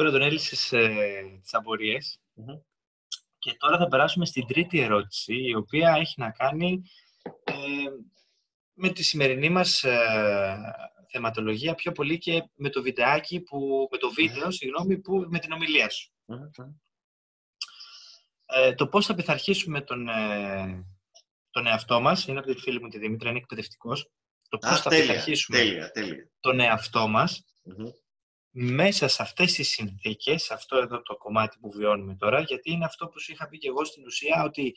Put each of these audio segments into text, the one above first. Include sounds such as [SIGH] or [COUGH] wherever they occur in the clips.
Αυτά. Πιστεύω ότι τον έλυσες ε, τις απορίες. Και τώρα θα περάσουμε στην τρίτη ερώτηση, η οποία έχει να κάνει ε, με τη σημερινή μας ε, θεματολογία πιο πολύ και με το βιντεάκι, που, με το βίντεο, συγγνώμη, που, με την ομιλία σου. Ε, το πώς θα πειθαρχήσουμε τον, ε, τον εαυτό μας, είναι από τη φίλη μου τη Δήμητρα, είναι εκπαιδευτικός, το πώς θα τέλεια, πειθαρχήσουμε τέλεια, τέλεια. τον εαυτό μας μέσα σε αυτές τις συνθήκες, αυτό εδώ το κομμάτι που βιώνουμε τώρα, γιατί είναι αυτό που σου είχα πει και εγώ στην ουσία, ότι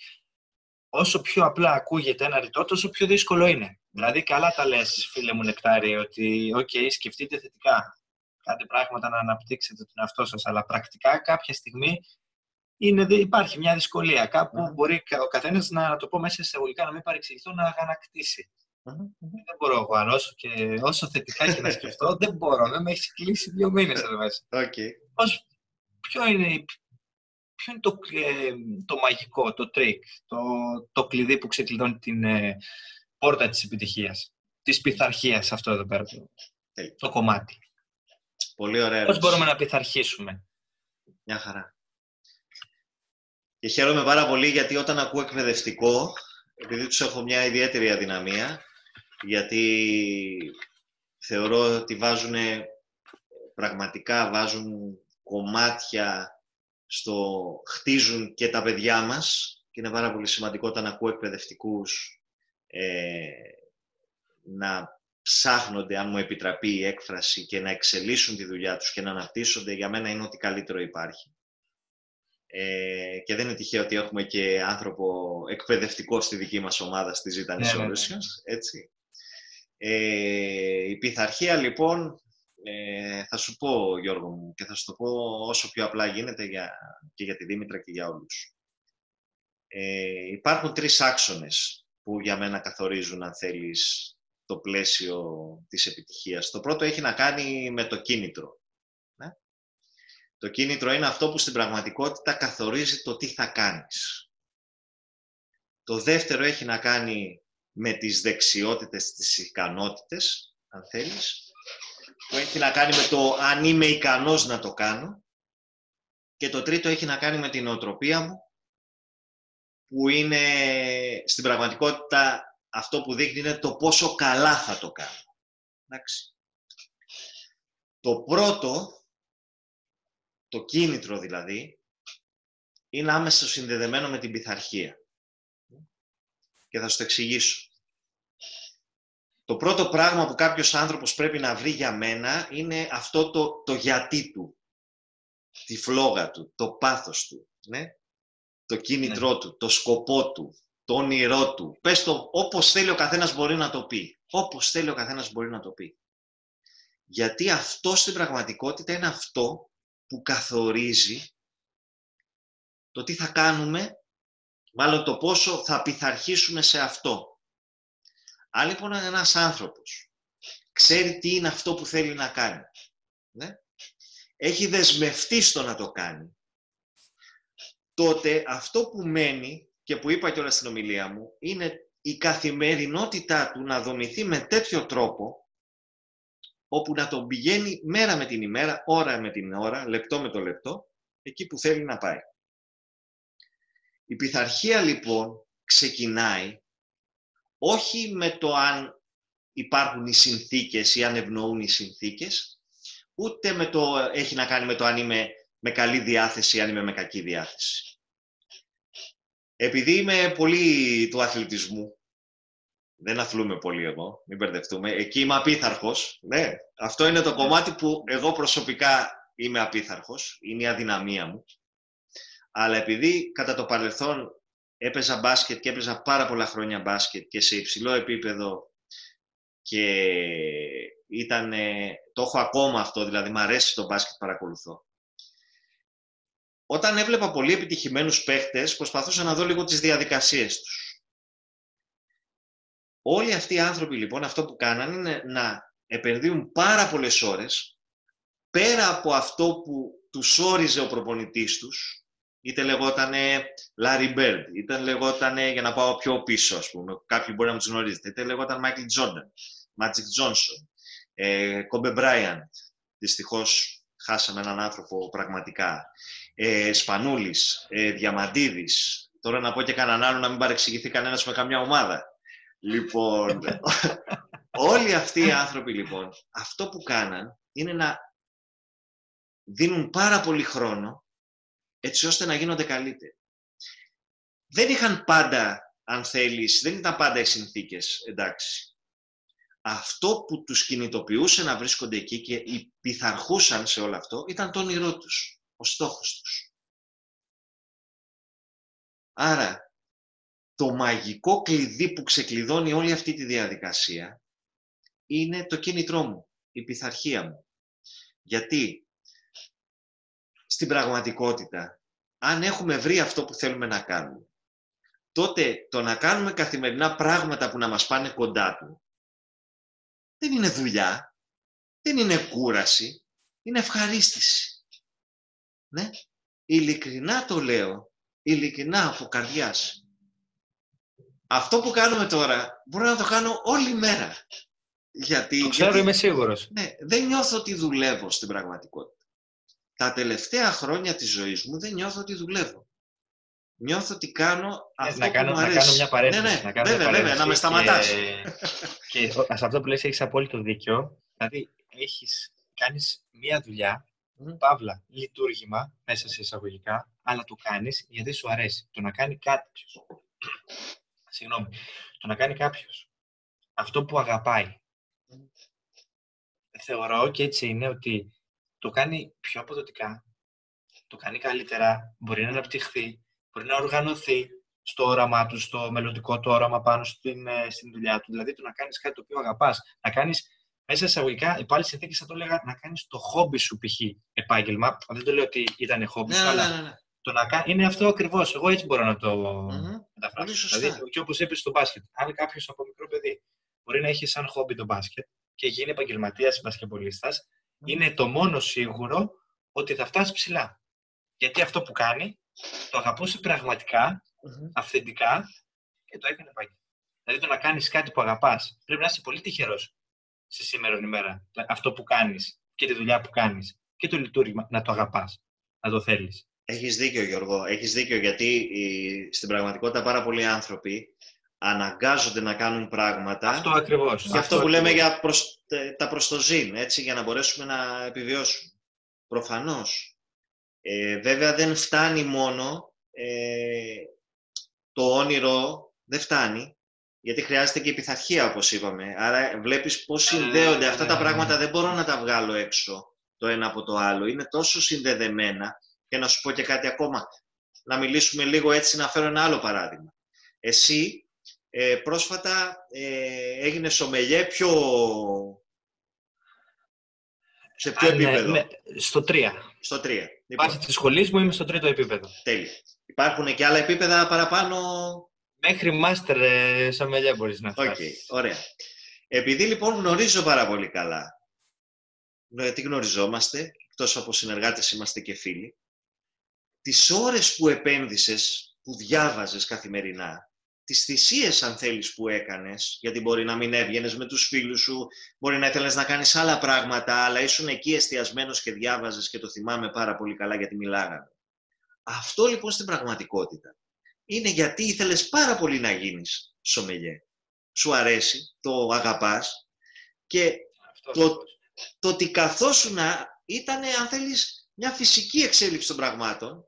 όσο πιο απλά ακούγεται ένα ρητό, τόσο πιο δύσκολο είναι. Δηλαδή, καλά τα λες, φίλε μου Νεκτάρι, ότι OK, okay, σκεφτείτε θετικά. Κάντε πράγματα να αναπτύξετε τον εαυτό σας, αλλά πρακτικά κάποια στιγμή είναι, υπάρχει μια δυσκολία. Κάπου μπορεί ο καθένας να το πω μέσα σε εισαγωγικά, να μην παρεξηγηθώ, να ανακτήσει. Δεν μπορώ εγώ, αν όσο, και, όσο θετικά και να σκεφτώ, [LAUGHS] δεν μπορώ. Δεν με έχει κλείσει δύο μήνες εδώ μέσα. Okay. Πώς, ποιο είναι, ποιο είναι το, ε, το μαγικό, το τρικ, το, το κλειδί που ξεκλειδώνει την ε, πόρτα της επιτυχίας, της πειθαρχίας αυτό εδώ πέρα, το, το κομμάτι; Πολύ ωραία. Πώς μπορούμε να πειθαρχήσουμε; Μια χαρά. Και χαίρομαι πάρα πολύ γιατί όταν ακούω εκπαιδευτικό, επειδή τους έχω μια ιδιαίτερη αδυναμία, γιατί θεωρώ ότι βάζουν, πραγματικά βάζουν κομμάτια στο χτίζουν και τα παιδιά μας και είναι πάρα πολύ σημαντικό όταν ακούω εκπαιδευτικούς ε, να ψάχνονται, αν μου επιτραπεί η έκφραση, και να εξελίσσουν τη δουλειά τους και να αναπτύσσονται, για μένα είναι ότι καλύτερο υπάρχει. Ε, και δεν είναι τυχαίο ότι έχουμε και άνθρωπο εκπαιδευτικό στη δική μας ομάδα στη Zeta ναι, ναι, ναι. έτσι. Ε, η πειθαρχία, λοιπόν, ε, θα σου πω, Γιώργο μου, και θα σου το πω όσο πιο απλά γίνεται για, και για τη Δήμητρα και για όλους. Ε, υπάρχουν τρεις άξονες που για μένα καθορίζουν, αν θέλεις, το πλαίσιο της επιτυχίας. Το πρώτο έχει να κάνει με το κίνητρο. Ναι; Το κίνητρο είναι αυτό που στην πραγματικότητα καθορίζει το τι θα κάνεις. Το δεύτερο έχει να κάνει με τις δεξιότητες, τις ικανότητες, αν θέλεις, που έχει να κάνει με το αν είμαι ικανός να το κάνω. Και το τρίτο έχει να κάνει με την οτροπία μου, που είναι στην πραγματικότητα αυτό που δείχνει είναι το πόσο καλά θα το κάνω. Εντάξει. Το πρώτο, το κίνητρο δηλαδή, είναι άμεσα συνδεδεμένο με την πειθαρχία. Και θα σου το εξηγήσω. Το πρώτο πράγμα που κάποιος άνθρωπος πρέπει να βρει για μένα είναι αυτό το, το γιατί του, τη φλόγα του, το πάθος του, ναι; το κίνητρό ναι. του, το σκοπό του, το όνειρό του. Πες το όπως θέλει ο καθένας μπορεί να το πει. Όπως θέλει ο καθένας μπορεί να το πει. Γιατί αυτό στην πραγματικότητα είναι αυτό που καθορίζει το τι θα κάνουμε, μάλλον το πόσο θα πειθαρχήσουμε σε αυτό. Αν λοιπόν ένας άνθρωπος ξέρει τι είναι αυτό που θέλει να κάνει, ναι; έχει δεσμευτεί στο να το κάνει, τότε αυτό που μένει και που είπα και όλα στην ομιλία μου, είναι η καθημερινότητά του να δομηθεί με τέτοιο τρόπο, όπου να τον πηγαίνει μέρα με την ημέρα, ώρα με την ώρα, λεπτό με το λεπτό, εκεί που θέλει να πάει. Η πειθαρχία λοιπόν ξεκινάει όχι με το αν υπάρχουν οι συνθήκες ή αν ευνοούν οι συνθήκες, ούτε με το, έχει να κάνει με το αν είμαι με καλή διάθεση ή αν είμαι με κακή διάθεση. Επειδή είμαι πολύ του αθλητισμού, δεν αθλούμε πολύ εγώ, μην μπερδευτούμε, εκεί είμαι απίθαρχος, ναι, αυτό είναι το ναι. κομμάτι που εγώ προσωπικά είμαι απίθαρχος, είναι η αδυναμία μου, αλλά επειδή κατά το παρελθόν έπαιζα μπάσκετ και έπαιζα πάρα πολλά χρόνια μπάσκετ και σε υψηλό επίπεδο και ήταν, το έχω ακόμα αυτό, δηλαδή μου αρέσει το μπάσκετ παρακολουθώ. Όταν έβλεπα πολύ επιτυχημένους παίχτες, προσπαθούσα να δω λίγο τις διαδικασίες τους. Όλοι αυτοί οι άνθρωποι λοιπόν αυτό που κάνανε είναι να επενδύουν πάρα πολλές ώρες πέρα από αυτό που τους όριζε ο προπονητής τους, είτε λεγότανε Larry Bird, είτε λεγότανε, για να πάω πιο πίσω, ας πούμε, κάποιοι μπορεί να μου τους γνωρίζετε, είτε λεγόταν Michael Jordan, Magic Johnson, ε, Kobe Bryant, δυστυχώς χάσαμε έναν άνθρωπο πραγματικά. Ε, Σπανούλης, ε, Διαμαντίδης, τώρα να πω και κανέναν άλλο να μην παρεξηγηθεί κανένας με καμιά ομάδα. Λοιπόν, [LAUGHS] όλοι αυτοί οι άνθρωποι λοιπόν, αυτό που κάναν είναι να δίνουν πάρα πολύ χρόνο έτσι ώστε να γίνονται καλύτεροι. Δεν είχαν πάντα, αν θέλεις, δεν ήταν πάντα οι συνθήκες, εντάξει. Αυτό που τους κινητοποιούσε να βρίσκονται εκεί και πειθαρχούσαν σε όλο αυτό ήταν το όνειρό τους, ο στόχος τους. Άρα, το μαγικό κλειδί που ξεκλειδώνει όλη αυτή τη διαδικασία είναι το κίνητρό μου, η πειθαρχία μου. Γιατί στην πραγματικότητα, αν έχουμε βρει αυτό που θέλουμε να κάνουμε, τότε το να κάνουμε καθημερινά πράγματα που να μας πάνε κοντά του, δεν είναι δουλειά, δεν είναι κούραση, είναι ευχαρίστηση. Ναι, ειλικρινά το λέω, ειλικρινά από καρδιάς. Αυτό που κάνουμε τώρα, μπορώ να το κάνω όλη μέρα. Γιατί, το ξέρω, γιατί, είμαι σίγουρος. Ναι, δεν νιώθω ότι δουλεύω στην πραγματικότητα. Τα τελευταία χρόνια της ζωής μου δεν νιώθω ότι δουλεύω. Νιώθω ότι κάνω Ε, αυτό να κάνω, που μου να αρέσει. κάνω μια παρένθεση. Ναι, ναι, να κάνω βέβαια, μια βέβαια, να με παρένθεση σταματάς. [LAUGHS] Και, και σε αυτό που λες έχεις απόλυτο δίκιο. Δηλαδή, έχεις, κάνεις μια δουλειά, Μμμ. παύλα, λειτουργήμα, μέσα σε εισαγωγικά, αλλά το κάνεις γιατί σου αρέσει. Το να κάνει κάποιος, συγγνώμη, το να κάνει κάποιος αυτό που αγαπάει. Θεωρώ και έτσι είναι ότι το κάνει πιο αποδοτικά, το κάνει καλύτερα, μπορεί να αναπτυχθεί, μπορεί να οργανωθεί στο όραμά του, στο μελλοντικό του όραμα πάνω στην, ε, στην δουλειά του. Δηλαδή, το να κάνεις κάτι το οποίο αγαπάς, να κάνεις μέσα εισαγωγικά, υπό άλλες συνθήκες θα το έλεγα, να κάνεις το χόμπι σου π.χ. επάγγελμα. Δεν το λέω ότι ήταν χόμπι Ναι, σου, ναι, αλλά ναι, ναι. το να κα... είναι αυτό ακριβώς. Εγώ έτσι μπορώ να το Μμμ. μεταφράσω. Πολύ σωστά. Δηλαδή, και όπως είπες στο μπάσκετ, αν κάποιος από μικρό παιδί μπορεί να έχει σαν χόμπι το μπάσκετ και γίνει επαγγελματίας μπασκετμπολίστας, Μμμ. Είναι το μόνο σίγουρο ότι θα φτάσει ψηλά. Γιατί αυτό που κάνει το αγαπούσε πραγματικά, Μμμ. αυθεντικά και το έκανε επάγγελμα. Δηλαδή το να κάνεις κάτι που αγαπάς, πρέπει να είσαι πολύ τυχερός στη σήμερα ημέρα. Αυτό που κάνεις και τη δουλειά που κάνεις και το λειτουργήμα να το αγαπάς, να το θέλεις. Έχεις δίκιο Γιώργο, έχεις δίκιο γιατί η- στην πραγματικότητα πάρα πολλοί άνθρωποι αναγκάζονται να κάνουν πράγματα Αυτό ακριβώς. για αυτό που λέμε ακριβώς. για προς, τε- τα προστοζήν, έτσι, για να μπορέσουμε να επιβιώσουμε. Προφανώς. Ε, βέβαια δεν φτάνει μόνο ε, το όνειρο, δεν φτάνει, γιατί χρειάζεται και η πειθαρχία, όπως είπαμε. Άρα βλέπεις πώς συνδέονται αυτά τα ναι, ναι. πράγματα, δεν μπορώ να τα βγάλω έξω το ένα από το άλλο. Είναι τόσο συνδεδεμένα και να σου πω και κάτι ακόμα. Να μιλήσουμε λίγο έτσι, να φέρω ένα άλλο παράδειγμα. Εσύ ε, πρόσφατα ε, έγινε σομελιέ πιο... Σε ποιο Αν, ε, επίπεδο; με- στο 3. Στο 3. Λοιπόν, Βάσει της σχολής μου είμαι στο τρίτο επίπεδο. τέλεια. Υπάρχουν και άλλα επίπεδα παραπάνω; Μέχρι μάστερ ε, σομελιέ μπορείς να Οκ, φτάσεις. ωραία. Επειδή λοιπόν γνωρίζω πάρα πολύ καλά, γιατί γνωριζόμαστε, εκτός από συνεργάτες είμαστε και φίλοι, τις ώρες που επένδυσες, που διάβαζες καθημερινά, τις θυσίες αν θέλεις που έκανες, γιατί μπορεί να μην έβγαινες με τους φίλους σου, μπορεί να ήθελες να κάνεις άλλα πράγματα, αλλά ήσουν εκεί εστιασμένος και διάβαζες και το θυμάμαι πάρα πολύ καλά γιατί μιλάγαμε. Αυτό λοιπόν στην πραγματικότητα είναι γιατί ήθελες πάρα πολύ να γίνεις σομελιέ. Σου αρέσει, το αγαπάς και Αυτό Το- ακριβώς. το ότι καθόσουν ήταν, αν θέλεις, μια φυσική εξέλιξη των πραγμάτων,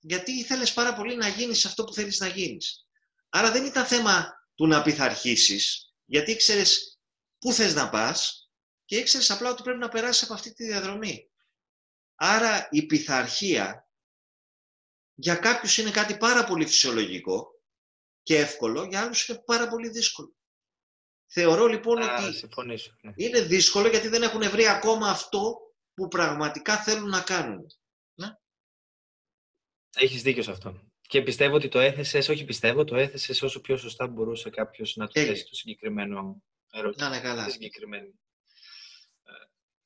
γιατί ήθελες πάρα πολύ να γίνεις αυτό που θέλεις να γίνεις. Άρα δεν ήταν θέμα του να πειθαρχήσεις, γιατί ήξερες πού θες να πας και ήξερες απλά ότι πρέπει να περάσεις από αυτή τη διαδρομή. Άρα η πειθαρχία για κάποιους είναι κάτι πάρα πολύ φυσιολογικό και εύκολο, για άλλους είναι πάρα πολύ δύσκολο. Θεωρώ λοιπόν Α, ότι συμφωνήσω. ναι. είναι δύσκολο γιατί δεν έχουν βρει ακόμα αυτό που πραγματικά θέλουν να κάνουν. Έχεις δίκιο σε αυτό. Και πιστεύω ότι το έθεσες, όχι πιστεύω, το έθεσες όσο πιο σωστά μπορούσε κάποιος να το Τέλεια. θέσει το συγκεκριμένο ερώτημα. Να είναι καλά. Τη συγκεκριμένη ε,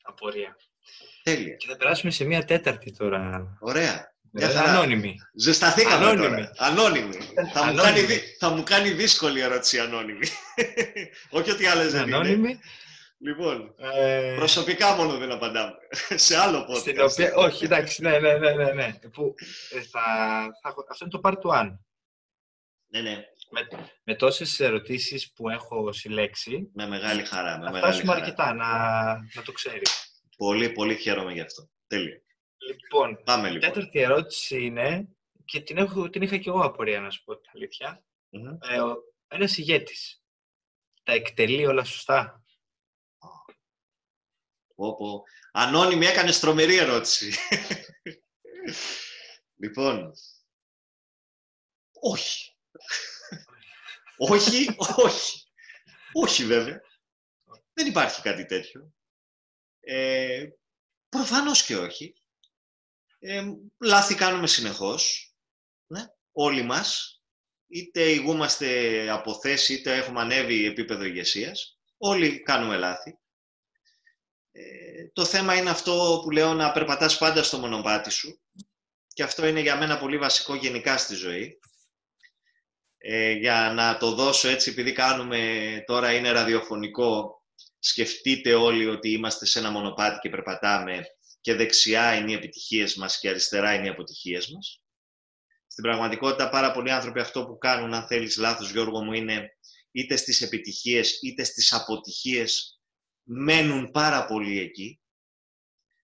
απορία. Τέλεια. Και θα περάσουμε σε μια τέταρτη τώρα. Ωραία. Μια Ε, χαρά. Ανώνυμη. Ζεσταθήκαμε Ανώνυμη. τώρα. Ανώνυμη. θα, μου Ανώνυμη. κάνει, δυ- θα μου κάνει δύσκολη ερώτηση ανώνυμη. [LAUGHS] Όχι ότι άλλες δεν είναι. Ανώνυμη. Λοιπόν, ε... προσωπικά μόνο δεν απαντάμε. [LAUGHS] Σε άλλο podcast. Στην οποία... Όχι, εντάξει, ναι, ναι, ναι, ναι. ναι. Που, ε, θα, θα, αυτό είναι το part 1. Ναι, ναι. Με, με τόσες ερωτήσεις που έχω συλλέξει... Με μεγάλη χαρά. Με θα μεγάλη φτάσουμε χαρά. αρκετά, να, να το ξέρει. Πολύ, πολύ χαίρομαι γι' αυτό. Τέλεια. Λοιπόν, Πάμε η λοιπόν. τέταρτη ερώτηση είναι, και την, έχω, την είχα και εγώ απορία να σου πω την αλήθεια. Μμμ. Ε, ο, ένας ηγέτης, τα εκτελεί όλα σωστά; Πω, πω. Ανώνυμη έκανες τρομερή ερώτηση. λοιπόν, όχι. όχι, όχι. Όχι βέβαια. Δεν υπάρχει κάτι τέτοιο. Ε, προφανώς και όχι. Ε, λάθη κάνουμε συνεχώς. Ναι, όλοι μας. Είτε ηγούμαστε από θέση, είτε έχουμε ανέβει επίπεδο ηγεσίας. Όλοι κάνουμε λάθη. Ε, το θέμα είναι αυτό που λέω να περπατάς πάντα στο μονοπάτι σου και αυτό είναι για μένα πολύ βασικό γενικά στη ζωή. Ε, για να το δώσω έτσι, επειδή κάνουμε τώρα είναι ραδιοφωνικό, σκεφτείτε όλοι ότι είμαστε σε ένα μονοπάτι και περπατάμε και δεξιά είναι οι επιτυχίες μας και αριστερά είναι οι αποτυχίες μας. Στην πραγματικότητα πάρα πολλοί άνθρωποι αυτό που κάνουν, αν θέλεις λάθος Γιώργο μου, είναι είτε στις επιτυχίες είτε στις αποτυχίες μένουν πάρα πολύ εκεί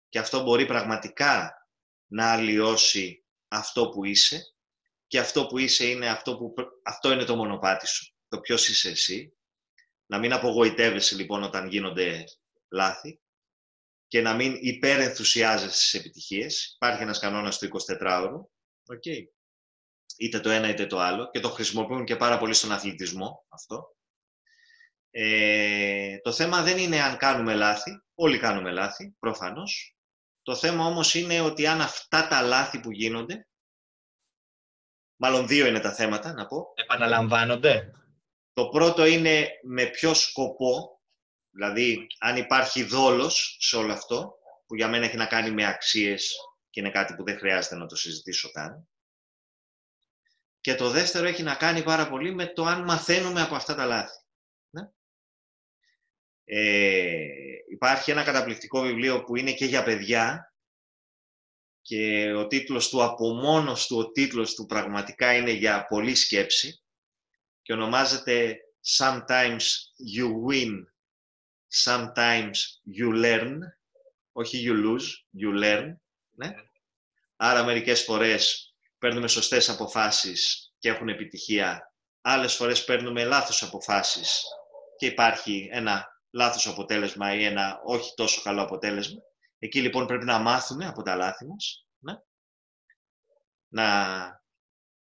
και αυτό μπορεί πραγματικά να αλλοιώσει αυτό που είσαι και αυτό που είσαι είναι αυτό, που, αυτό είναι το μονοπάτι σου, το ποιος είσαι εσύ. Να μην απογοητεύεσαι λοιπόν όταν γίνονται λάθη και να μην υπερενθουσιάζεσαι στις επιτυχίες. Υπάρχει ένας κανόνας του 24ωρου, okay. είτε το ένα είτε το άλλο και το χρησιμοποιούν και πάρα πολύ στον αθλητισμό αυτό. Ε, το θέμα δεν είναι αν κάνουμε λάθη, όλοι κάνουμε λάθη, προφανώς. Το θέμα όμως είναι ότι αν αυτά τα λάθη που γίνονται, μάλλον δύο είναι τα θέματα, να πω. Επαναλαμβάνονται. Το πρώτο είναι με ποιο σκοπό, δηλαδή αν υπάρχει δόλος σε όλο αυτό, που για μένα έχει να κάνει με αξίες και είναι κάτι που δεν χρειάζεται να το συζητήσω καν. Και το δεύτερο έχει να κάνει πάρα πολύ με το αν μαθαίνουμε από αυτά τα λάθη. Ε, υπάρχει ένα καταπληκτικό βιβλίο που είναι και για παιδιά και ο τίτλος του από μόνος του, ο τίτλος του πραγματικά είναι για πολλή σκέψη και ονομάζεται Sometimes you win, sometimes you learn, όχι you lose, you learn. Ναι; Άρα μερικές φορές παίρνουμε σωστές αποφάσεις και έχουν επιτυχία, άλλες φορές παίρνουμε λάθος αποφάσεις και υπάρχει ένα λάθος αποτέλεσμα ή ένα όχι τόσο καλό αποτέλεσμα. Εκεί λοιπόν πρέπει να μάθουμε από τα λάθη μας, ναι; να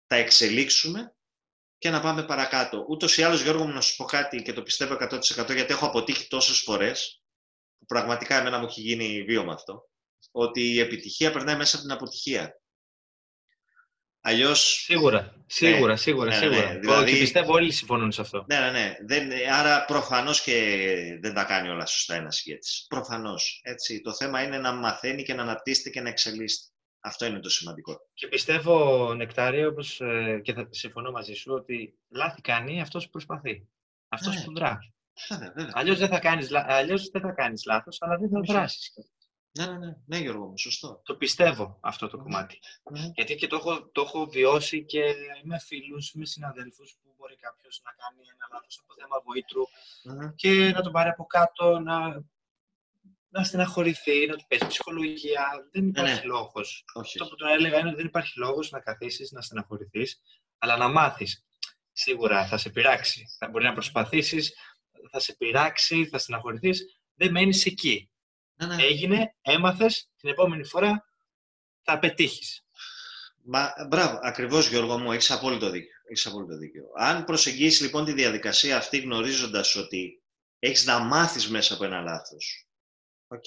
τα εξελίξουμε και να πάμε παρακάτω. Ούτως ή άλλως, Γιώργο μου, να σου πω κάτι και το πιστεύω 100% γιατί έχω αποτύχει τόσες φορές, που πραγματικά εμένα μου έχει γίνει βίωμα αυτό, ότι η επιτυχία περνάει μέσα από την αποτυχία. Αλλιώς... Σίγουρα, σίγουρα, σίγουρα, ναι, ναι, σίγουρα. ναι, δηλαδή- Και πιστεύω όλοι συμφωνούν σε αυτό. Ναι, ναι, ναι. Δεν, άρα προφανώς και δεν τα κάνει όλα σωστά ένας ηγέτης. Προφανώς. Έτσι. Το θέμα είναι να μαθαίνει και να αναπτύσσεται και να εξελίσσεται. Αυτό είναι το σημαντικό. Και πιστεύω, Νεκτάρια, όπως ε, και θα συμφωνώ μαζί σου, ότι λάθη κάνει αυτός που προσπαθεί. Αυτός Ναι. που δρά. Βέβαια, βέβαια. Αλλιώς δεν θα κάνεις, λα- αλλιώς δεν θα κάνεις λάθος, αλλά δεν θα Όχι. Δράσεις. Ναι, ναι, ναι, ναι, Γιώργο μου, σωστό. Το πιστεύω αυτό το κομμάτι. Ναι. Γιατί και το έχω, το έχω βιώσει και με φίλους, με συναδέλφους που μπορεί κάποιος να κάνει ένα λάθος από θέμα βοήτρου Μμμ. και να τον πάρει από κάτω, να, να στεναχωρηθεί, να του πέσει ψυχολογία. Δεν υπάρχει ναι. λόγος. Όχι. Αυτό που τον έλεγα είναι ότι δεν υπάρχει λόγος να καθίσεις, να στεναχωρηθείς, αλλά να μάθεις. Σίγουρα θα σε πειράξει. Θα μπορεί να προσπαθήσεις, θα σε πειράξει, θα στεναχωρηθείς. Δεν μένεις εκεί. Ναι, ναι. Έγινε, έμαθες, την επόμενη φορά θα πετύχεις. Μα, μπράβο, ακριβώς Γιώργο μου, έχεις απόλυτο δίκιο. Έχεις απόλυτο δίκιο. Αν προσεγγίσεις λοιπόν τη διαδικασία αυτή γνωρίζοντας ότι έχεις να μάθεις μέσα από ένα λάθος, οκ,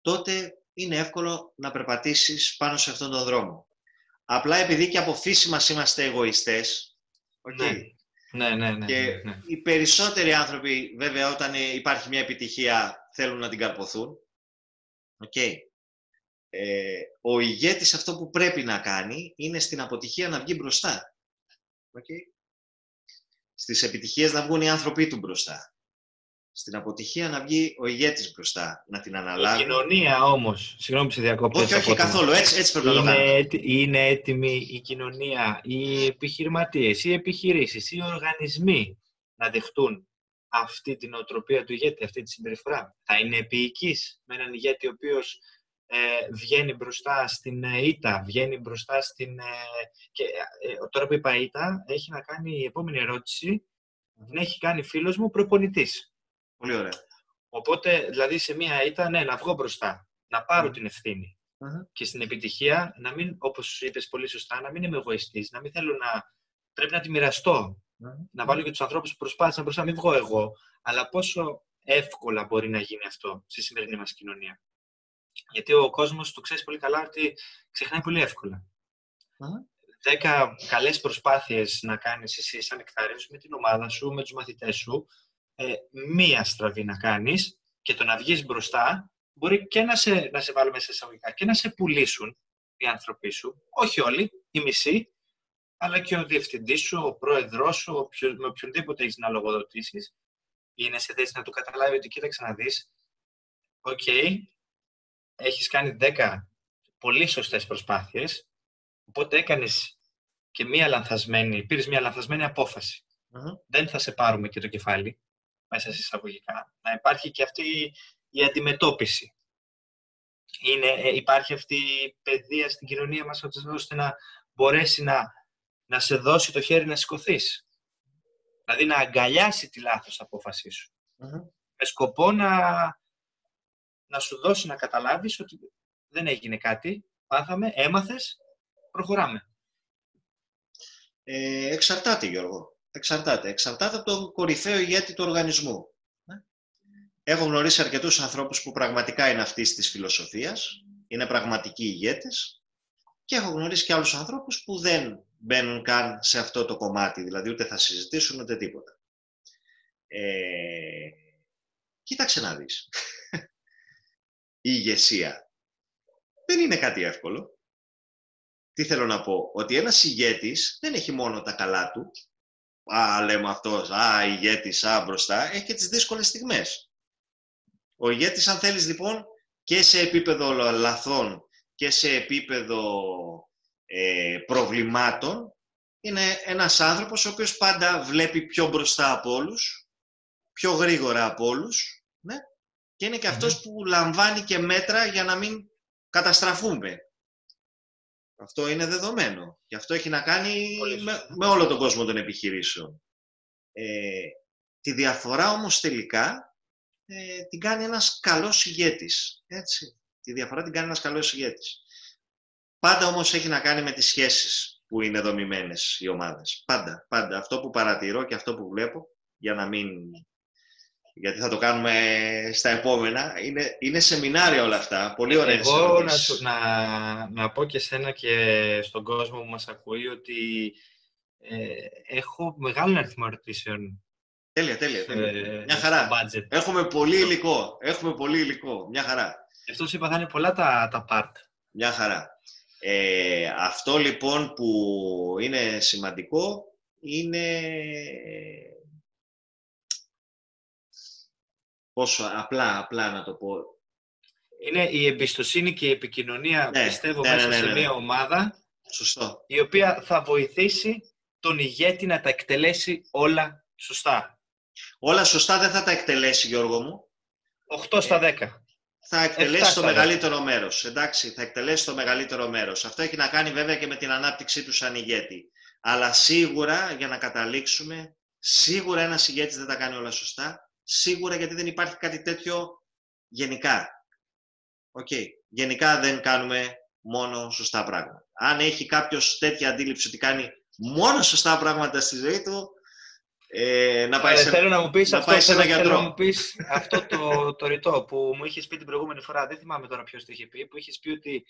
τότε είναι εύκολο να περπατήσεις πάνω σε αυτόν τον δρόμο. Απλά επειδή και από φύση μας είμαστε εγωιστές, οκ, Ναι. Ναι, ναι, ναι. και ναι, ναι. οι περισσότεροι άνθρωποι, βέβαια, όταν ε, υπάρχει μια επιτυχία, θέλουν να την καρποθούν. Οκ. Ε, ο ηγέτης αυτό που πρέπει να κάνει είναι στην αποτυχία να βγει μπροστά. Οκ. Στις επιτυχίες να βγουν οι άνθρωποί του μπροστά. στην αποτυχία να βγει ο ηγέτης μπροστά, να την αναλάβει. Η κοινωνία όμως, συγγνώμη που σε διακόπτω. Όχι, όχι καθόλου, έτσι, έτσι πρέπει είναι, να το κάνουμε. Είναι έτοιμη η κοινωνία, οι επιχειρηματίες, οι επιχειρήσεις, οι οργανισμοί να δεχτούν αυτή την οτροπία του ηγέτη, αυτή τη συμπεριφορά. Θα είναι επίοικης με έναν ηγέτη ο οποίος ε, βγαίνει μπροστά στην ε, ήττα, βγαίνει μπροστά στην... Ε, και, ε, τώρα που είπα ήττα, έχει να κάνει η επόμενη ερώτηση, την έχει κάνει φίλος μου προπονητής. Πολύ ωραία. Οπότε, δηλαδή, σε μία ήττα, ναι, να βγω μπροστά, να πάρω την ευθυνη Και στην επιτυχία, να μην, όπως είπες πολύ σωστά, να μην είμαι εγωιστής, να μην θέλω να... Πρέπει να τη μοιραστώ. Να βάλω και τους ανθρώπους που προσπάθησαν μπροστά, μην βγω εγώ. Αλλά πόσο εύκολα μπορεί να γίνει αυτό στη σημερινή μας κοινωνία. Γιατί ο κόσμος το ξέρει πολύ καλά ότι ξεχνάει πολύ εύκολα. Δέκα καλές προσπάθειες να κάνεις εσύ σαν εκτάριος με την ομάδα σου, με τους μαθητές σου, ε, μία στραβή να κάνεις και το να βγεις μπροστά μπορεί και να σε, να σε βάλω μέσα εισαγωγικά και να σε πουλήσουν οι άνθρωποί σου, όχι όλοι, οι μισοί, αλλά και ο διευθυντής σου, ο πρόεδρός σου, με οποιονδήποτε έχεις να λογοδοτήσεις, είναι σε θέση να του καταλάβει ότι κοίταξε να δεις, OK, okay, έχεις κάνει 10 πολύ σωστές προσπάθειες, οπότε έκανες και μία λανθασμένη, πήρες μία λανθασμένη Δεν θα σε πάρουμε και το κεφάλι, μέσα σε εισαγωγικά. Να υπάρχει και αυτή η αντιμετώπιση. Είναι, ε, υπάρχει αυτή η παιδεία στην κοινωνία μας ώστε να μπορέσει να, να σε δώσει το χέρι να σηκωθείς. Δηλαδή να αγκαλιάσει τη λάθος απόφασή σου. Με σκοπό να, να σου δώσει να καταλάβεις ότι δεν έγινε κάτι, πάθαμε, έμαθες, προχωράμε. Ε, εξαρτάται, Γιώργο. Εξαρτάται. Εξαρτάται από τον κορυφαίο ηγέτη του οργανισμού. Ναι. Έχω γνωρίσει αρκετούς ανθρώπους που πραγματικά είναι αυτής της φιλοσοφίας, είναι πραγματικοί ηγέτες και έχω γνωρίσει και άλλους ανθρώπους που δεν μπαίνουν καν σε αυτό το κομμάτι, δηλαδή ούτε θα συζητήσουν ούτε τίποτα. Ε, κοίταξε να δεις. [LAUGHS] Η ηγεσία δεν είναι κάτι εύκολο. Τι θέλω να πω, ότι ένας ηγέτης δεν έχει μόνο τα καλά του, α, λέμε αυτός, α, ηγέτης, α, μπροστά, έχει και τις δύσκολες στιγμές. Ο ηγέτης, αν θέλεις λοιπόν, και σε επίπεδο λαθών και σε επίπεδο ε, προβλημάτων, είναι ένας άνθρωπος ο οποίος πάντα βλέπει πιο μπροστά από όλους, πιο γρήγορα από όλους, ναι; και είναι και αυτός που λαμβάνει και μέτρα για να μην καταστραφούμε. Αυτό είναι δεδομένο. Και αυτό έχει να κάνει με, όλο τον κόσμο των επιχειρήσεων. Ε, τη διαφορά όμως τελικά ε, την κάνει ένας καλός ηγέτης. Έτσι. Τη διαφορά την κάνει ένας καλός ηγέτης. Πάντα όμως έχει να κάνει με τις σχέσεις που είναι δομημένες οι ομάδες. Πάντα, πάντα. Αυτό που παρατηρώ και αυτό που βλέπω, για να μην γιατί θα το κάνουμε στα επόμενα. Είναι, είναι σεμινάρια όλα αυτά. Πολύ ωραία Εγώ να, να, να πω και σένα και στον κόσμο που μας ακούει ότι ε, έχω μεγάλο αριθμό ερωτήσεων. Τέλεια, τέλεια. τέλεια. Μια χαρά. Έχουμε πολύ υλικό. Έχουμε πολύ υλικό. Μια χαρά. Αυτό είπα θα είναι πολλά τα, τα part. Μια χαρά. Ε, αυτό λοιπόν που είναι σημαντικό είναι πόσο απλά, απλά να το πω. Είναι η εμπιστοσύνη και η επικοινωνία, ναι, πιστεύω, ναι, μέσα ναι, σε μια ομάδα, Σωστό. η οποία θα βοηθήσει τον ηγέτη να τα εκτελέσει όλα σωστά. Όλα σωστά δεν θα τα εκτελέσει, Γιώργο μου. 8 στα 10. Ε, θα εκτελέσει το μεγαλύτερο μέρος. Εντάξει, θα εκτελέσει το μεγαλύτερο μέρος. Αυτό έχει να κάνει βέβαια και με την ανάπτυξή του σαν ηγέτη. Αλλά σίγουρα, για να καταλήξουμε, σίγουρα ένας ηγέτης δεν τα κάνει όλα σωστά σίγουρα γιατί δεν υπάρχει κάτι τέτοιο γενικά. Okay. Γενικά δεν κάνουμε μόνο σωστά πράγματα. Αν έχει κάποιος τέτοια αντίληψη ότι κάνει μόνο σωστά πράγματα στη ζωή του, ε, να πάει, ε, σε, θέλω να μου πεις να αυτό, πάει σε ένα γιατρό. Θέλω να μου πεις αυτό το, το ρητό που μου είχες πει την προηγούμενη φορά, δεν θυμάμαι τώρα ποιος το είχε πει, που είχες πει ότι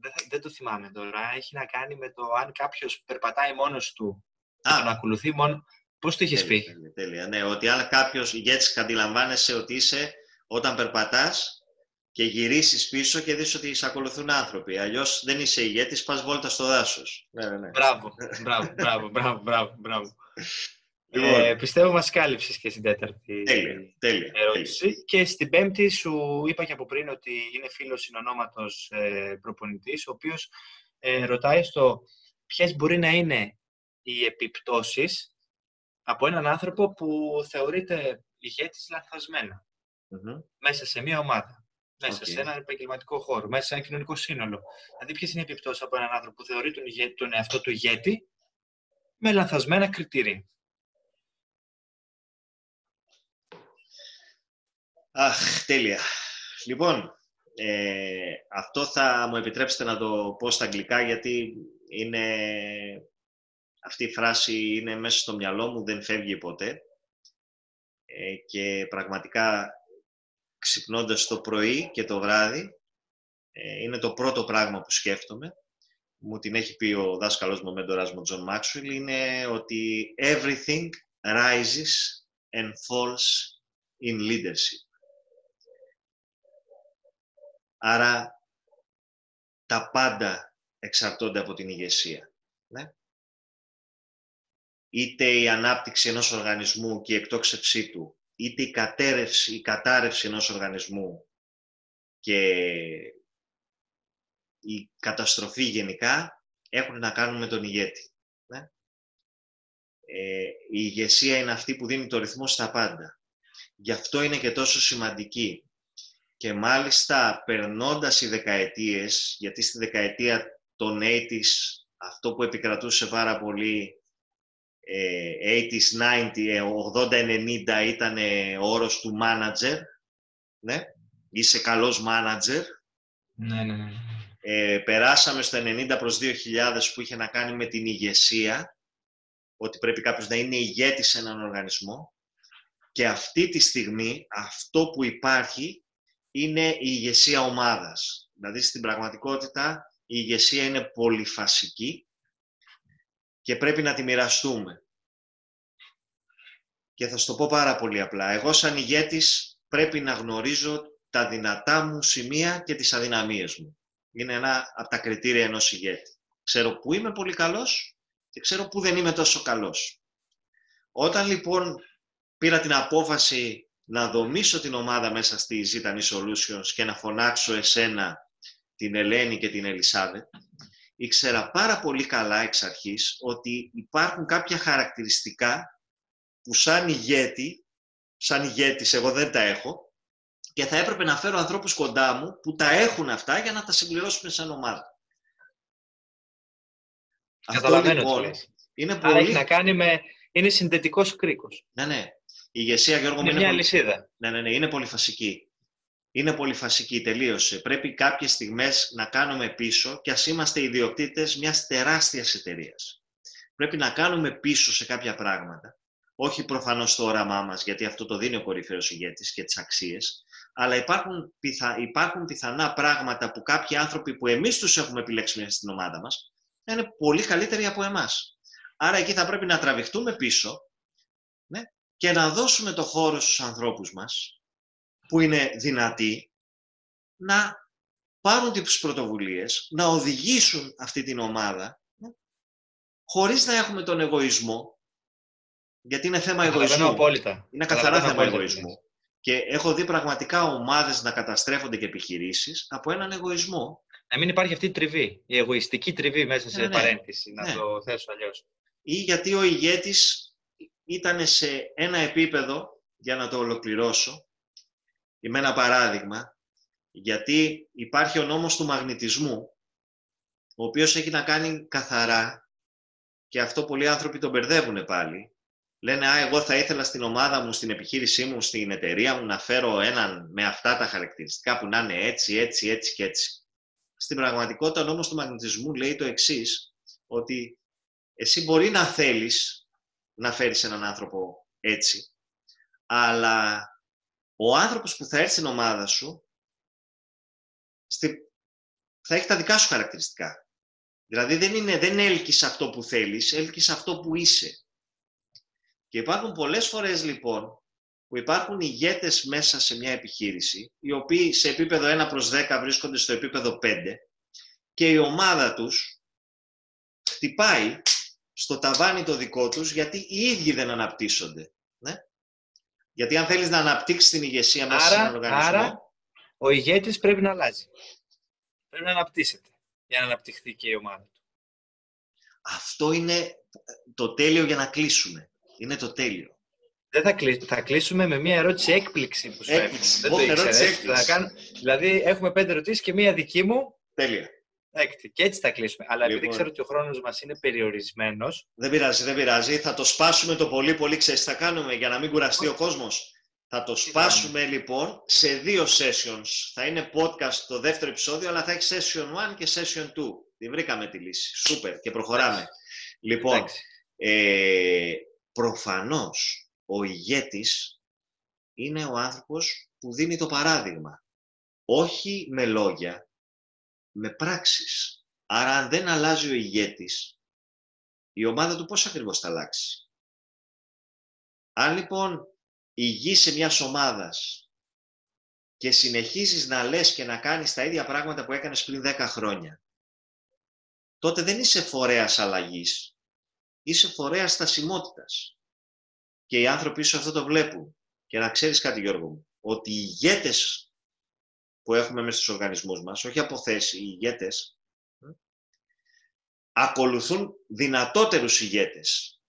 δεν, δεν το θυμάμαι τώρα, έχει να κάνει με το αν κάποιος περπατάει μόνος του Α. τον ακολουθεί μόνο, Πώς το είχες πει; Τέλεια, τέλεια. Ναι, ότι αν κάποιος ηγέτη αντιλαμβάνεσαι ότι είσαι όταν περπατάς και γυρίσεις πίσω και δεις ότι σε ακολουθούν άνθρωποι. Αλλιώς δεν είσαι ηγέτης, πας βόλτα στο δάσος. Ναι, ναι, ναι. Μπράβο, μπράβο, μπράβο, μπράβο, μπράβο. Λοιπόν. Ε, πιστεύω μας κάλυψες και στην τέταρτη τέλεια, τέλεια, ερώτηση. Και στην πέμπτη σου είπα και από πριν ότι είναι φίλος συνονόματος ε, προπονητής, ο οποίος ε, ρωτάει στο ποιες μπορεί να είναι οι επιπτώσεις από έναν άνθρωπο που θεωρείται ηγέτης μέσα σε μια ομάδα, μέσα σε έναν επαγγελματικό χώρο, μέσα σε ένα κοινωνικό σύνολο. Δηλαδή, ποιες είναι οι επιπτώσεις από έναν άνθρωπο που θεωρεί τον, ηγέτη, τον εαυτό του ηγέτη με λανθασμένα κριτήρια; Αχ, τέλεια. Λοιπόν, ε, αυτό θα μου επιτρέψετε να το πω στα αγγλικά γιατί είναι, αυτή η φράση είναι μέσα στο μυαλό μου, δεν φεύγει ποτέ ε, και πραγματικά ξυπνώντας το πρωί και το βράδυ ε, είναι το πρώτο πράγμα που σκέφτομαι. Μου την έχει πει ο δάσκαλός μου, ο μέντοράς μου, Τζον Μάξουιλ, είναι ότι everything rises and falls in leadership. Άρα τα πάντα εξαρτώνται από την ηγεσία. Ναι; Είτε η ανάπτυξη ενός οργανισμού και η εκτόξευσή του, είτε η, κατέρευση, η κατάρρευση ενός οργανισμού και η καταστροφή γενικά έχουν να κάνουν με τον ηγέτη. Ναι; Ε, η ηγεσία είναι αυτή που δίνει το ρυθμό στα πάντα. Γι' αυτό είναι και τόσο σημαντική και μάλιστα περνώντας οι δεκαετίες, γιατί στη δεκαετία των 80's αυτό που επικρατούσε πάρα πολύ 80's, 90's, 80-90 ήταν ο όρος του manager, ναι, είσαι καλός manager. Ναι, ναι, ναι. Ε, περάσαμε στο 90 προς 2000 που είχε να κάνει με την ηγεσία, ότι πρέπει κάποιος να είναι ηγέτης σε έναν οργανισμό και αυτή τη στιγμή αυτό που υπάρχει είναι η ηγεσία ομάδας. Δηλαδή, στην πραγματικότητα, η ηγεσία είναι πολυφασική και πρέπει να τη μοιραστούμε. Και θα σου το πω πάρα πολύ απλά. Εγώ, σαν ηγέτης, πρέπει να γνωρίζω τα δυνατά μου σημεία και τις αδυναμίες μου. Είναι ένα από τα κριτήρια ενός ηγέτη. Ξέρω πού είμαι πολύ καλός και ξέρω πού δεν είμαι τόσο καλός. Όταν λοιπόν πήρα την απόφαση να δομήσω την ομάδα μέσα στη Zitani Solutions και να φωνάξω εσένα, την Ελένη και την Ελισάβετ, ήξερα πάρα πολύ καλά εξ αρχής ότι υπάρχουν κάποια χαρακτηριστικά που σαν ηγέτη, σαν ηγέτης εγώ δεν τα έχω και θα έπρεπε να φέρω ανθρώπους κοντά μου που τα έχουν αυτά για να τα συμπληρώσουμε σαν ομάδα. Καταλαβαίνω Αυτό λοιπόν είναι πολύ... έχει να κάνει με... Είναι συνδετικός κρίκος. Ναι, ναι. Η ηγεσία, Γιώργο, είναι, είναι μια λυσίδα. Ναι, ναι, ναι, είναι πολυφασική. Είναι πολυφασική, τελείωσε. Πρέπει κάποιες στιγμές να κάνουμε πίσω και ας είμαστε ιδιοκτήτες μιας τεράστιας εταιρείας. Πρέπει να κάνουμε πίσω σε κάποια πράγματα. Όχι προφανώς το όραμά μας, γιατί αυτό το δίνει ο κορυφαίος ηγέτης και τις αξίες, αλλά υπάρχουν, πιθα... υπάρχουν πιθανά πράγματα που κάποιοι άνθρωποι που εμείς τους έχουμε επιλέξει μέσα στην ομάδα μας, είναι πολύ καλύτεροι από εμάς. Άρα εκεί θα πρέπει να τραβηχτούμε πίσω ναι, και να δώσουμε το χώρο στους ανθρώπους μας, που είναι δυνατοί, να πάρουν τις πρωτοβουλίες, να οδηγήσουν αυτή την ομάδα, ναι, χωρίς να έχουμε τον εγωισμό, γιατί είναι θέμα εγωισμού. Απόλυτα. Είναι καθαρά θέμα εγωισμού. Και έχω δει πραγματικά ομάδες να καταστρέφονται και επιχειρήσεις από έναν εγωισμό. Να μην υπάρχει αυτή η τριβή, η εγωιστική τριβή μέσα σε ναι, ναι. παρένθεση, να ναι. το θέσω αλλιώς. Ή γιατί ο ηγέτης ήταν σε ένα επίπεδο, για να το ολοκληρώσω, με ένα παράδειγμα, γιατί υπάρχει ο νόμος του μαγνητισμού, ο οποίος έχει να κάνει καθαρά, και αυτό πολλοί άνθρωποι τον μπερδεύουν πάλι, λένε «Α, εγώ θα ήθελα στην ομάδα μου, στην επιχείρησή μου, στην εταιρεία μου να φέρω έναν με αυτά τα χαρακτηριστικά που να είναι έτσι, έτσι, έτσι και έτσι». Στην πραγματικότητα, ο νόμος του μαγνητισμού λέει το εξής, ότι εσύ μπορεί να θέλεις να φέρεις έναν άνθρωπο έτσι. Αλλά ο άνθρωπος που θα έρθει στην ομάδα σου θα έχει τα δικά σου χαρακτηριστικά. Δηλαδή δεν, είναι, δεν έλκεις αυτό που θέλεις, έλκεις αυτό που είσαι. Και υπάρχουν πολλές φορές λοιπόν που υπάρχουν ηγέτες μέσα σε μια επιχείρηση, οι οποίοι σε επίπεδο 1 προς 10 βρίσκονται στο επίπεδο 5 και η ομάδα τους χτυπάει στο ταβάνι το δικό τους, γιατί οι ίδιοι δεν αναπτύσσονται. Ναι; Γιατί αν θέλεις να αναπτύξεις την ηγεσία μέσα σε έναν οργανισμό... Άρα, ο ηγέτης πρέπει να αλλάζει. Πρέπει να αναπτύσσεται για να αναπτυχθεί και η ομάδα του. Αυτό είναι το τέλειο για να κλείσουμε. Είναι το τέλειο. Δεν θα, θα κλείσουμε με μια ερώτηση έκπληξη που σου έκπληξη. Δεν το ήξερες. Θα Δηλαδή, έχουμε πέντε ερωτήσεις και μια δική μου. Τέλεια. Έκτη. Και έτσι θα κλείσουμε. Αλλά λοιπόν. επειδή ξέρω ότι ο χρόνος μας είναι περιορισμένος... Δεν πειράζει, δεν πειράζει. Θα το σπάσουμε το πολύ πολύ. Ξέρεις τι θα κάνουμε για να μην κουραστεί ο κόσμος; Θα το σπάσουμε λοιπόν σε δύο sessions. Θα είναι podcast το δεύτερο επεισόδιο, αλλά θα έχει session 1 και session 2. Τη βρήκαμε τη λύση. Σούπερ. Και προχωράμε. Λοιπόν, ε, προφανώς ο ηγέτης είναι ο άνθρωπος που δίνει το παράδειγμα. Όχι με λόγια, με πράξεις. Άρα αν δεν αλλάζει ο ηγέτης, η ομάδα του πώς ακριβώς θα αλλάξει; Αν λοιπόν ηγείσαι μιας ομάδας και συνεχίζεις να λες και να κάνεις τα ίδια πράγματα που έκανες πριν 10 χρόνια, τότε δεν είσαι φορέας αλλαγής. Είσαι φορέας στασιμότητας. Και οι άνθρωποι σου αυτό το βλέπουν. Και να ξέρεις κάτι Γιώργο μου, ότι οι ηγέτες που έχουμε μέσα στους οργανισμούς μας, όχι από θέση, οι ηγέτες, ακολουθούν δυνατότερους ηγέτες.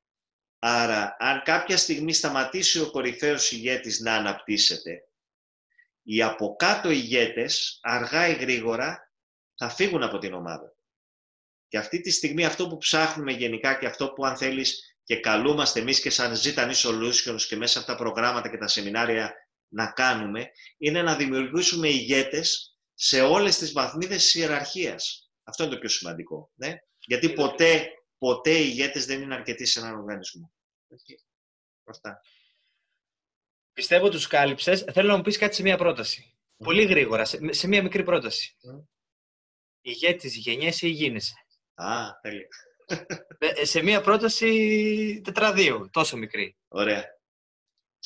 Άρα, αν κάποια στιγμή σταματήσει ο κορυφαίος ηγέτης να αναπτύσσεται, οι από κάτω ηγέτες, αργά ή γρήγορα, θα φύγουν από την ομάδα. Και αυτή τη στιγμή αυτό που ψάχνουμε γενικά και αυτό που αν θέλεις και καλούμαστε εμείς και σαν Zitani Solutions και μέσα από τα προγράμματα και τα σεμινάρια να κάνουμε, είναι να δημιουργήσουμε ηγέτες σε όλες τις βαθμίδες της ιεραρχίας. Αυτό είναι το πιο σημαντικό. Ναι; Γιατί ποτέ, ποτέ οι ηγέτες δεν είναι αρκετοί σε έναν οργανισμό. Αυτά. Πιστεύω τους κάλυψες. Θέλω να μου πεις κάτι σε μία πρόταση. Πολύ γρήγορα, σε, σε μία μικρή πρόταση. Mm. Ηγέτης γεννιέσαι ή γίνεσαι; Α, τέλεια. Ε, σε μία πρόταση τετραδίου, τόσο μικρή. Ωραία.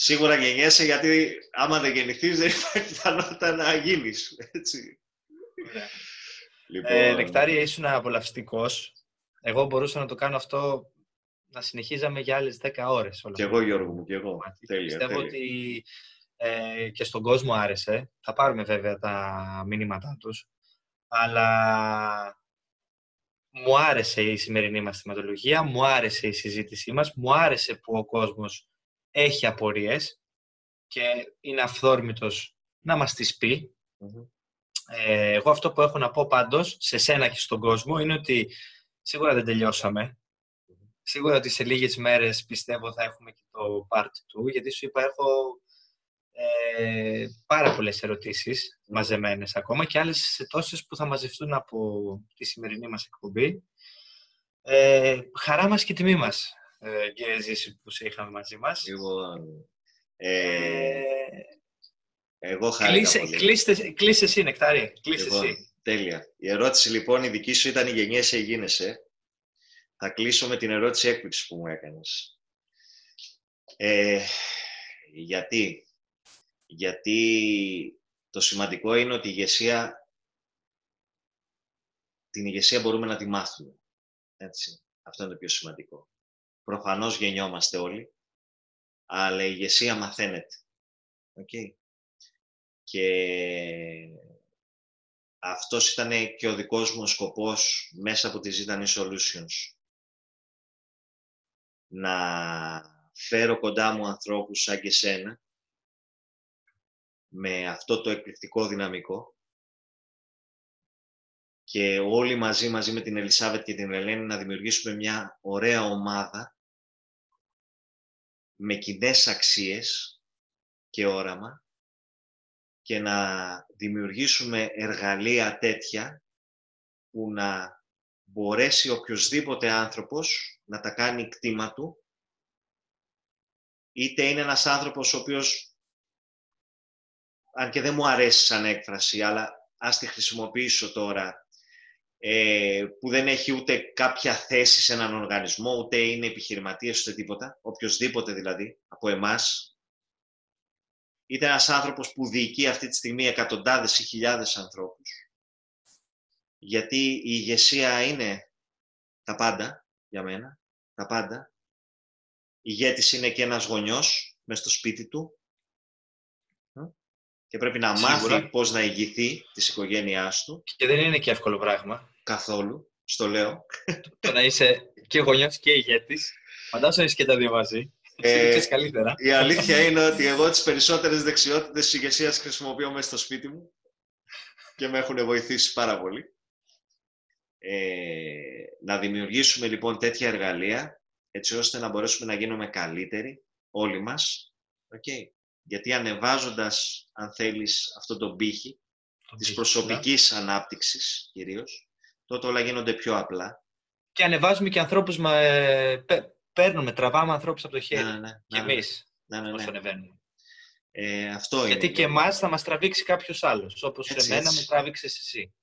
Σίγουρα γεννιέσαι γιατί άμα δεν γεννηθείς δεν υπάρχει πιθανότητα να γίνεις. Έτσι. Λοιπόν... Ε, Νεκτάρια, ήσουν απολαυστικός. Εγώ μπορούσα να το κάνω αυτό να συνεχίζαμε για άλλες 10 ώρες. Όλα και εγώ Γιώργο μου, και εγώ. Τέλεια, Πιστεύω ότι ε, και στον κόσμο άρεσε. Θα πάρουμε βέβαια τα μήνυματά τους. Αλλά μου άρεσε η σημερινή μας θεματολογία, μου άρεσε η συζήτησή μας, μου άρεσε που ο κόσμος έχει απορίες και είναι αυθόρμητος να μας τις πει. Ε, εγώ αυτό που έχω να πω πάντως σε σένα και στον κόσμο είναι ότι σίγουρα δεν τελειώσαμε. Σίγουρα ότι σε λίγες μέρες πιστεύω θα έχουμε και το part 2, γιατί σου είπα έχω ε, πάρα πολλές ερωτήσεις μαζεμένες ακόμα και άλλες τόσες που θα μαζευτούν από τη σημερινή μας εκπομπή. Ε, χαρά μας και τιμή μας, ε, κύριε Ζήση, που σε είχαμε μαζί μας. Λοιπόν, ε, εγώ χάρηκα κλείσε, Κλείσε, κλείσε εσύ, Νεκτάρη. Κλείσε λοιπόν, εσύ. Τέλεια. Η ερώτηση λοιπόν η δική σου ήταν η γενιέσαι ή γίνεσαι. Θα κλείσω με την ερώτηση έκπληξη που μου έκανες. Ε, γιατί; Γιατί το σημαντικό είναι ότι η ηγεσία, την ηγεσία μπορούμε να τη μάθουμε. Έτσι. Αυτό είναι το πιο σημαντικό. Προφανώς γεννιόμαστε όλοι, αλλά η ηγεσία μαθαίνεται. Okay. Και αυτός ήταν και ο δικός μου σκοπός μέσα από τη Zitani Solutions. Να φέρω κοντά μου ανθρώπους σαν και σένα, με αυτό το εκπληκτικό δυναμικό και όλοι μαζί, μαζί με την Ελισάβετ και την Ελένη να δημιουργήσουμε μια ωραία ομάδα με κοινέ αξίες και όραμα και να δημιουργήσουμε εργαλεία τέτοια που να μπορέσει οποιοδήποτε άνθρωπος να τα κάνει κτήμα του είτε είναι ένας άνθρωπος ο οποίος αν και δεν μου αρέσει σαν έκφραση, αλλά ας τη χρησιμοποιήσω τώρα, ε, που δεν έχει ούτε κάποια θέση σε έναν οργανισμό, ούτε είναι επιχειρηματίας, ούτε τίποτα, οποιοδήποτε δηλαδή, από εμάς, είτε ένας άνθρωπος που διοικεί αυτή τη στιγμή εκατοντάδες ή χιλιάδες ανθρώπους, γιατί η ηγεσία είναι τα πάντα για μένα, τα πάντα. Ηγέτης είναι και ένας γονιός μέσα στο σπίτι του και πρέπει να Σίγουρα. μάθει πώς να ηγηθεί της οικογένειάς του. Και δεν είναι και εύκολο πράγμα. Καθόλου, στο λέω. [LAUGHS] το να είσαι και γονιός και ηγέτης. Φαντάζομαι είσαι και τα δύο μαζί. Ε, Ε, καλύτερα. Η αλήθεια είναι ότι εγώ τις περισσότερες δεξιότητες της ηγεσίας χρησιμοποιώ μέσα στο σπίτι μου και με έχουν βοηθήσει πάρα πολύ. Ε, να δημιουργήσουμε λοιπόν τέτοια εργαλεία έτσι ώστε να μπορέσουμε να γίνουμε καλύτεροι όλοι μας. Okay. Γιατί ανεβάζοντας, αν θέλεις, αυτό τον πύχη της προσωπικής ανάπτυξης κυρίως, τότε όλα γίνονται πιο απλά. Και ανεβάζουμε και ανθρώπους, μα, ε, πε- παίρνουμε, τραβάμε ανθρώπους από το χέρι. Ναι, ναι, και ναι, ναι. εμείς Ναι, ναι, ναι. όσο ανεβαίνουμε. Ε, αυτό είναι. Γιατί και Γιώργο. εμάς θα μας τραβήξει κάποιος άλλος. Όπως Έτσι, εμένα έτσι. με τράβηξες εσύ.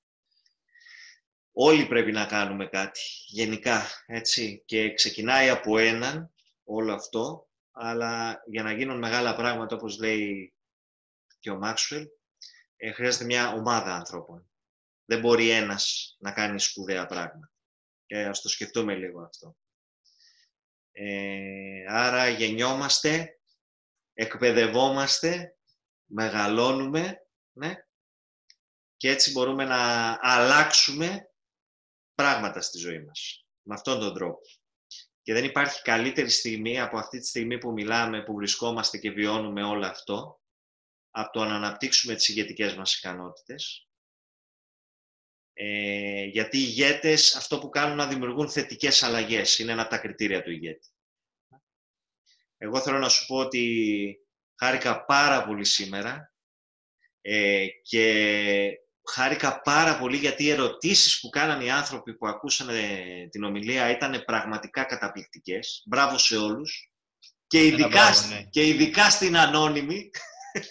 Όλοι πρέπει να κάνουμε κάτι, γενικά, έτσι. Και ξεκινάει από έναν όλο αυτό, αλλά για να γίνουν μεγάλα πράγματα, όπως λέει και ο Μάξουελ, ε, χρειάζεται μια ομάδα ανθρώπων. Δεν μπορεί ένας να κάνει σπουδαία πράγματα. Και ας το σκεφτούμε λίγο αυτό. Ε, άρα γεννιόμαστε, εκπαιδευόμαστε, μεγαλώνουμε, ναι, και έτσι μπορούμε να αλλάξουμε πράγματα στη ζωή μας. Με αυτόν τον τρόπο. Και δεν υπάρχει καλύτερη στιγμή από αυτή τη στιγμή που μιλάμε, που βρισκόμαστε και βιώνουμε όλο αυτό, από το να αναπτύξουμε τις ηγετικές μας ικανότητες. Ε, γιατί οι ηγέτες αυτό που κάνουν να δημιουργούν θετικές αλλαγές. Είναι ένα από τα κριτήρια του ηγέτη. Εγώ θέλω να σου πω ότι χάρηκα πάρα πολύ σήμερα ε, και χάρηκα πάρα πολύ γιατί οι ερωτήσεις που κάνανε οι άνθρωποι που ακούσαν την ομιλία ήταν πραγματικά καταπληκτικές. Μπράβο σε όλους. Και Ένα ειδικά, μπράβο, σ- ναι. και ειδικά στην ανώνυμη.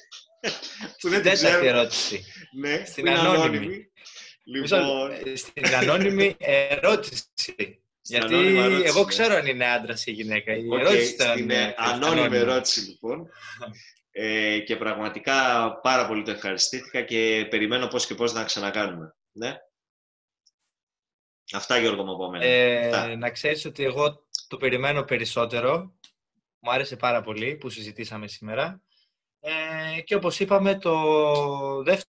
[LAUGHS] που δεν την Τέταρτη ξέρω. ερώτηση. Ναι, Στην που είναι ανώνυμη. Μισό Λοιπόν, λεπτό. Ε, Στην ανώνυμη ερώτηση. Γιατί ανώνυμη ερώτηση, εγώ ναι. ξέρω αν είναι άντρας ή γυναίκα. Η Οκ, ερώτηση ήταν στην ε, ε, ανώνυμη ανώνυμη. ερώτηση λοιπόν. [LAUGHS] Ε, και πραγματικά πάρα πολύ το ευχαριστήθηκα και περιμένω πώς και πώς να ξανακάνουμε. Ναι. Αυτά Γιώργο μου από μένα. Ε, Αυτά. να ξέρεις ότι εγώ το περιμένω περισσότερο. Μου άρεσε πάρα πολύ που συζητήσαμε σήμερα. Ε, και όπως είπαμε, το δεύτερο...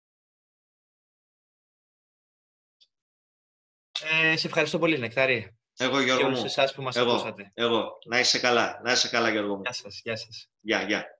Ε, σε ευχαριστώ πολύ, Νεκτάρη. Εγώ Και Γιώργο όλους μου. εσάς που μας Εγώ, ακούσατε. εγώ. Να είσαι καλά. Να είσαι καλά Γιώργο μου. Γεια σας, γεια σας. Γεια, γεια.